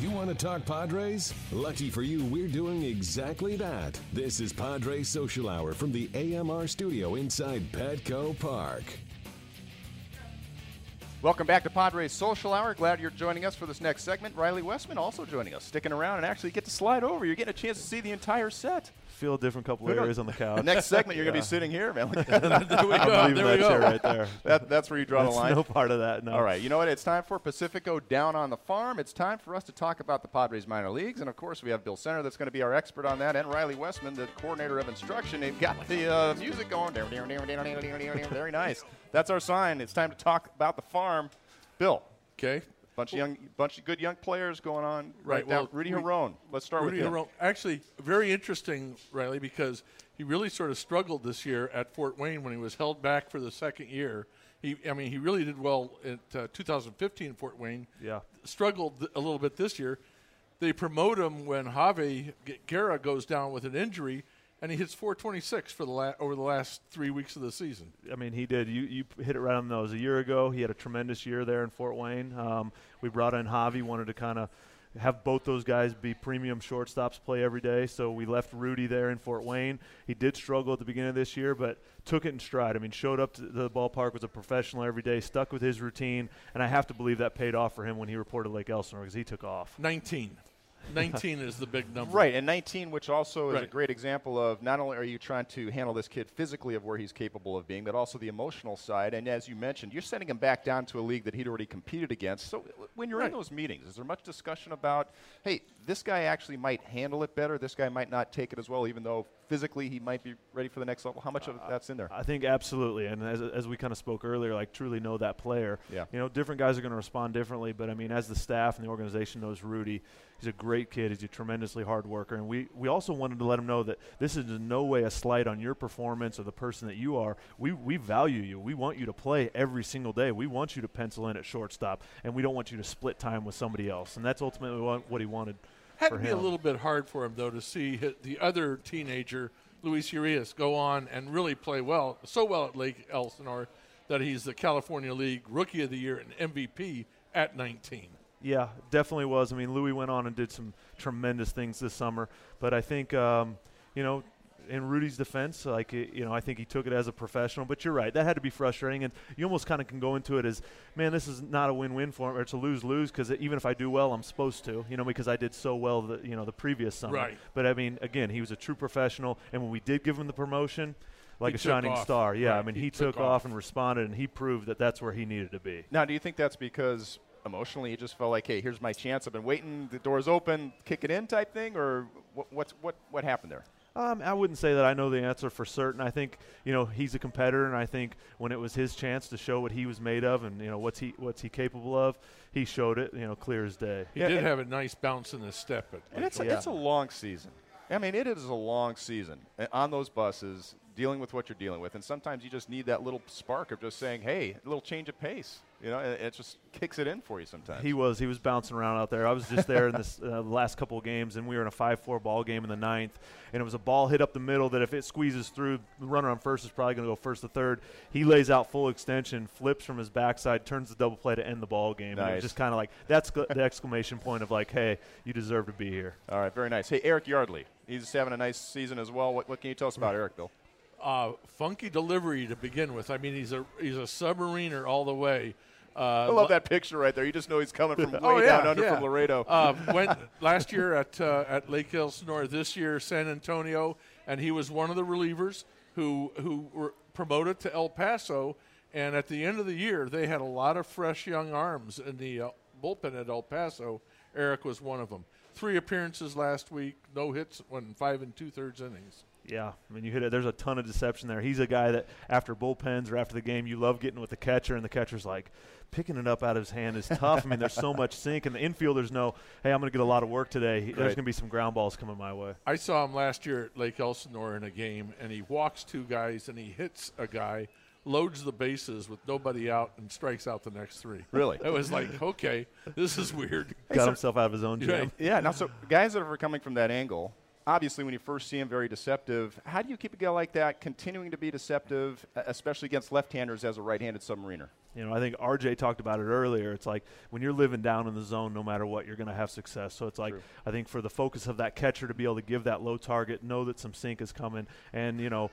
You want to talk Padres? Lucky for you, we're doing exactly that. This is Padres Social Hour from the AMR studio inside Petco Park. Welcome back to Padres Social Hour. Glad you're joining us for this next segment. Riley Westman also joining us, sticking around and actually get to slide over. You're getting a chance to see the entire set. Feel a different couple of areas on the couch. next segment, you're going to be sitting here, man. there we go. I'm there we go. right there. That, that's where you draw that's the line. No part of that. No. All right. You know what? It's time for Pacifico down on the farm. It's time for us to talk about the Padres minor leagues, and of course, we have Bill Center that's going to be our expert on that, and Riley Westman, the coordinator of instruction. They've got the uh, music going. Very nice. That's our sign. It's time to talk about the farm. Bill. Okay. Bunch of young, bunch of good young players going on. Right. right well, now. Ruddy Giron. Let's start Ruddy with him. Actually, very interesting, Riley, because he really sort of struggled this year at Fort Wayne when he was held back for the second year. He, I mean, he really did well at uh, 2015 Fort Wayne. Yeah. Struggled th- a little bit this year. They promote him when Javi Guerra goes down with an injury, and he hits 426 for the la- over the last three weeks of the season. I mean, he did. You you hit it right on the nose. A year ago, he had a tremendous year there in Fort Wayne. Um, we brought in Javi, wanted to kind of have both those guys be premium shortstops play every day. So we left Ruddy there in Fort Wayne. He did struggle at the beginning of this year, but took it in stride. I mean, showed up to the ballpark, was a professional every day, stuck with his routine, and I have to believe that paid off for him when he reported Lake Elsinore because he took off. 19. 19 is the big number. Right, and 19, which also is Right. a great example of not only are you trying to handle this kid physically of where he's capable of being, but also the emotional side. And as you mentioned, you're sending him back down to a league that he'd already competed against. So when you're in those meetings, is there much discussion about, hey, this guy actually might handle it better, this guy might not take it as well, even though physically he might be ready for the next level? How much of uh, that's in there? I think absolutely, and as, as we kind of spoke earlier, like truly know that player. Yeah. You know, different guys are going to respond differently, but I mean, as the staff and the organization knows Ruddy, he's a great kid. He's a tremendously hard worker, and we we also wanted to let him know that this is in no way a slight on your performance or the person that you are. We we value you. We want you to play every single day. We want you to pencil in at shortstop, and we don't want you to split time with somebody else. And that's ultimately what, what he wanted. Had to be him. a little bit hard for him, though, to see the other teenager, Luis Urias, go on and really play well, so well at Lake Elsinore that he's the California League Rookie of the Year and MVP at 19. Yeah, definitely was. I mean, Louis went on and did some tremendous things this summer, but I think um, you know. In Ruddy's defense, like you know, I think he took it as a professional. But you're right, that had to be frustrating, and you almost kind of can go into it as, man, this is not a win-win for him, or it's a lose-lose because even if I do well, I'm supposed to, you know, because I did so well, the you know, the previous summer. Right. But I mean, again, he was a true professional, and when we did give him the promotion, like He a shining off. star, yeah, Right, I mean, he he, took took, off. off. and responded, and he proved that that's where he needed to be. Now, do you think that's because emotionally he just felt like, hey, here's my chance. I've been waiting. The door's open. Kick it in type thing, or what, what's what what happened there? Um, I wouldn't say that I know the answer for certain. I think you know he's a competitor, and I think when it was his chance to show what he was made of, and you know what's he what's he capable of, he showed it. You know, clear as day. He Yeah, did have a nice bounce in his step. At And it's a, Yeah. it's a long season. I mean, it is a long season uh, on those buses, dealing with what you're dealing with, and sometimes you just need that little spark of just saying, "Hey, a little change of pace." You know, it, it just kicks it in for you sometimes. He was he was bouncing around out there. I was just there in this uh, the last couple of games, and we were in a five-four ball game in the ninth, and it was a ball hit up the middle that if it squeezes through, the runner on first is probably going to go first to third. He lays out full extension, flips from his backside, turns the double play to end the ball game. And it Nice. was just kind of like that's gl- the exclamation point of like, hey, you deserve to be here. All right, very nice. Hey, Eric Yardley, he's having a nice season as well. What, what can you tell us about Eric, Bill? uh, funky delivery to begin with. I mean, he's a he's a submariner all the way. Uh, I love that picture right there. You just know he's coming from way Oh, yeah, down under yeah. from Laredo. uh, went last year at uh, at Lake Elsinore, this year San Antonio, and he was one of the relievers who who were promoted to El Paso. And at the end of the year, they had a lot of fresh young arms in the uh, bullpen at El Paso. Eric was one of them. Three appearances last week, no hits, went five and two thirds innings. Yeah, I mean, you hit it. There's a ton of deception there. He's a guy that after bullpens or after the game, you love getting with the catcher, and the catcher's like, picking it up out of his hand is tough. I mean, there's so much sink, and the infielders know, hey, I'm going to get a lot of work today. There's going to be some ground balls coming my way. I saw him last year at Lake Elsinore in a game, and he walks two guys and he hits a guy, loads the bases with nobody out, and strikes out the next three. Really? It was like, okay, this is weird. Got himself out of his own Right. jam. Yeah. Now, so guys that are coming from that angle, obviously, when you first see him, very deceptive. How do you keep a guy like that continuing to be deceptive, especially against left-handers as a right-handed submariner? You know, I think RJ talked about it earlier. It's like when you're living down in the zone, no matter what, you're going to have success. So it's like True. I think for the focus of that catcher to be able to give that low target, know that some sink is coming, and you know,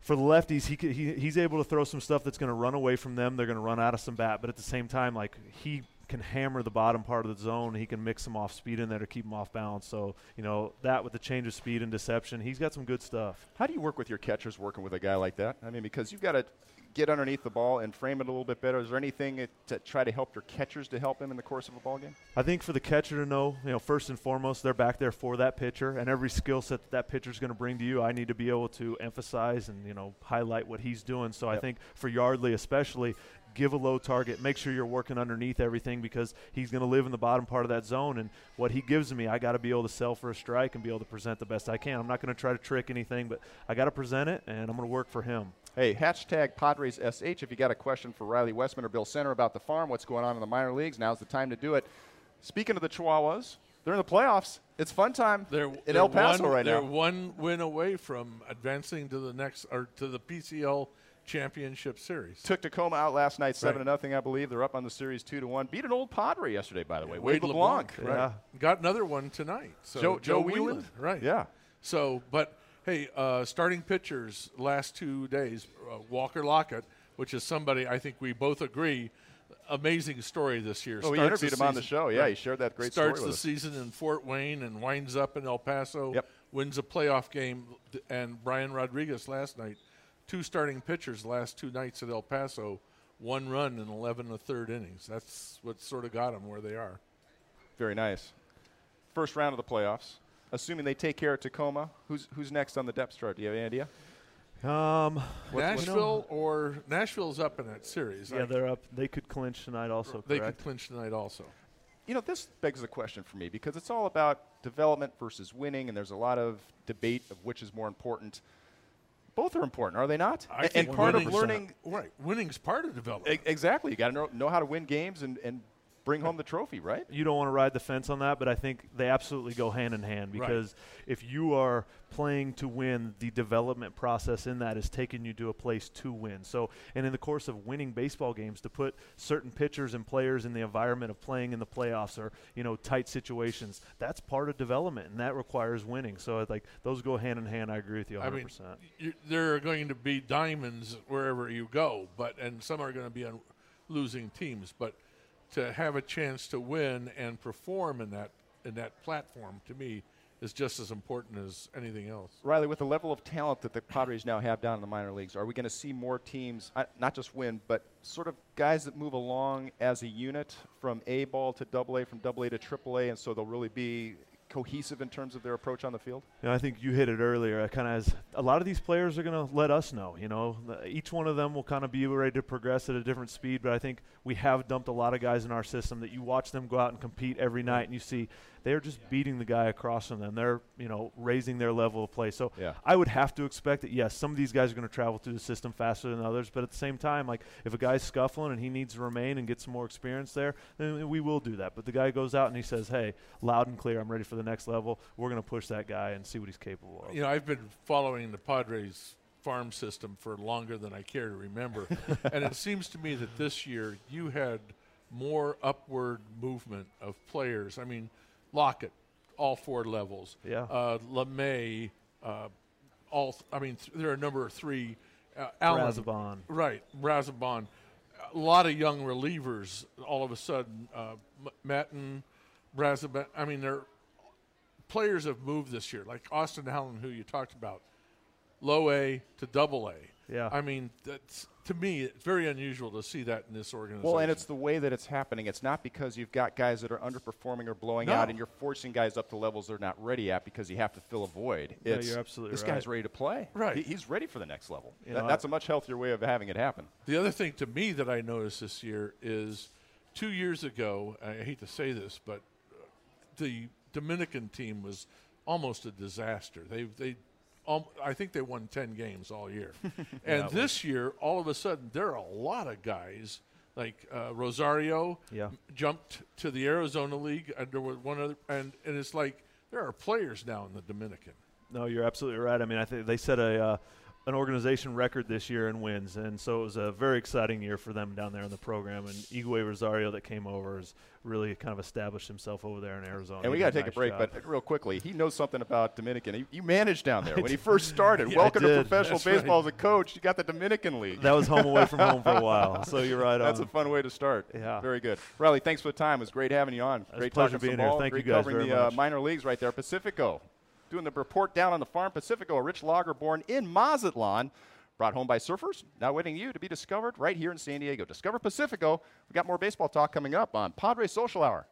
for the lefties, he, he he's able to throw some stuff that's going to run away from them. They're going to run out of some bat, but at the same time, like he can hammer the bottom part of the zone. He can mix them off speed in there to keep them off balance. So you know that with the change of speed and deception, he's got some good stuff. How do you work with your catchers working with a guy like that? I mean, because you've got to get underneath the ball and frame it a little bit better. Is there anything to try to help your catchers to help him in the course of a ball game? I think for the catcher to know, you know, first and foremost, they're back there for that pitcher, and every skill set that that pitcher's going to bring to you, I need to be able to emphasize and you know highlight what he's doing. So I think for Yardley especially, give a low target, make sure you're working underneath everything because he's going to live in the bottom part of that zone, and what he gives me, I got to be able to sell for a strike and be able to present the best I can. I'm not going to try to trick anything, but I got to present it, and I'm going to work for him. Hey, hashtag Padres SH. If you got a question for Riley Westman or Bill Center about the farm, what's going on in the minor leagues, now's the time to do it. Speaking of the Chihuahuas, they're in the playoffs. It's fun time They're in they're El Paso one, right they're now. one win away from advancing to the next or to the PCL Championship Series. Took Tacoma out last night, seven Right. to nothing, I believe. They're up on the series two to one. Beat an old Padre yesterday, by the way. Wade Wade LeBlanc. LeBlanc, right? Yeah. Got another one tonight. So Joe- Joe Whelan, Whelan. right? Yeah. So, but hey, uh, starting pitchers last two days, uh, Walker Lockett, which is somebody I think we both agree, amazing story this year. Oh, we Starts interviewed him on the show. Yeah, right. he shared that great story. Starts the us. season in Fort Wayne and winds up in El Paso. Yep. Wins a playoff game, and Brian Rodriguez last night, two starting pitchers last two nights at El Paso, one run in 11 and a third innings. That's what sort of got them where they are. Very nice. First round of the playoffs. Assuming they take care of Tacoma, who's who's next on the depth chart? Do you have any idea? Um, Nashville or Nashville's up in that series. yeah, I- they're up. They could clinch tonight, also. they correct? could clinch tonight also. You know, this begs the question for me because it's all about development versus winning, and there's a lot of debate of which is more important. Both are important, are they not? I and part of winning's- uh, learning, right? Winning's part of development. e- exactly, you got to know, know how to win games and, and bring home the trophy, right? you don't want to ride the fence on that, but I think they absolutely go hand in hand Right. because if you are playing to win, the development process in that is taking you to a place to win. So, and in the course of winning baseball games, to put certain pitchers and players in the environment of playing in the playoffs or you know tight situations, that's part of development, and that requires winning. So, like those go hand in hand. I agree with you 100. I mean, percent you, there are going to be diamonds wherever you go, but and some are going to be on losing teams. But to have a chance to win and perform in that in that platform, to me, is just as important as anything else. Riley, with the level of talent that the Padres now have down in the minor leagues, are we going to see more teams, uh, not just win, but sort of guys that move along as a unit from A ball to double A, from double A to triple A, and so they'll really be cohesive in terms of their approach on the field? You know, I think you hit it earlier. Kind of a lot of these players are going to let us know. You know, each one of them will kind of be ready to progress at a different speed. But I think we have dumped a lot of guys in our system that you watch them go out and compete every night, and you see they're just beating the guy across from them. They're you know raising their level of play. So Yeah. I would have to expect that yes, some of these guys are going to travel through the system faster than others. But at the same time, like if a guy's scuffling and he needs to remain and get some more experience there, then we will do that. But the guy goes out and he says, "Hey, loud and clear, I'm ready for the next level. We're going to push that guy and see what he's capable of." You know, I've been following the Padres farm system for longer than I care to remember, and it seems to me that this year you had more upward movement of players. I mean, Lockett, all four levels. Yeah. Uh, LeMay, uh, all. Th- I mean, th- there are a number of three. Uh, Allen, Razabon. Right, Razabon. A lot of young relievers all of a sudden. Uh, M- Matten, Razabon. I mean, they're players have moved this year, like Austin Allen, who you talked about, low A to double A. Yeah. I mean, that's to me it's very unusual to see that in this organization. Well, and it's the way that it's happening. It's not because you've got guys that are underperforming or blowing No. out, and you're forcing guys up to levels they're not ready at because you have to fill a void. No, It's, you're absolutely right. this right. guy's ready to play. Right. He- he's ready for the next level. You That- know, that's I- a much healthier way of having it happen. The other thing to me that I noticed this year is two years ago, I hate to say this, but uh, the Dominican team was almost a disaster. They, they, um, I think they won 10 games all year. and this year, all of a sudden, there are a lot of guys like uh, Rosario Yeah. m- jumped to the Arizona League, was one other, and, and it's like there there are players now in the Dominican. No, you're absolutely right. I mean, I think they set a uh, an organization record this year in wins, and so it was a very exciting year for them down there in the program. And Eguy Rosario that came over has really kind of established himself over there in Arizona. And we got to take nice a break, job. but real quickly, he knows something about Dominican. He, you managed down there when he first started. Yeah, Welcome to professional That's right. baseball as a coach. You got the Dominican League. that was home away from home for a while. So you're right on. That's on. a fun way to start. Yeah. Very good. Riley, thanks for the time. It was great having you on. great pleasure being here. ball. Thank great you guys covering very the Uh, minor leagues right there. Pacifico doing the report down on the farm. Pacifico, a rich lager born in Mazatlan. Brought home by surfers, now waiting you to be discovered right here in San Diego. Discover Pacifico. We got more baseball talk coming up on Padre Social Hour.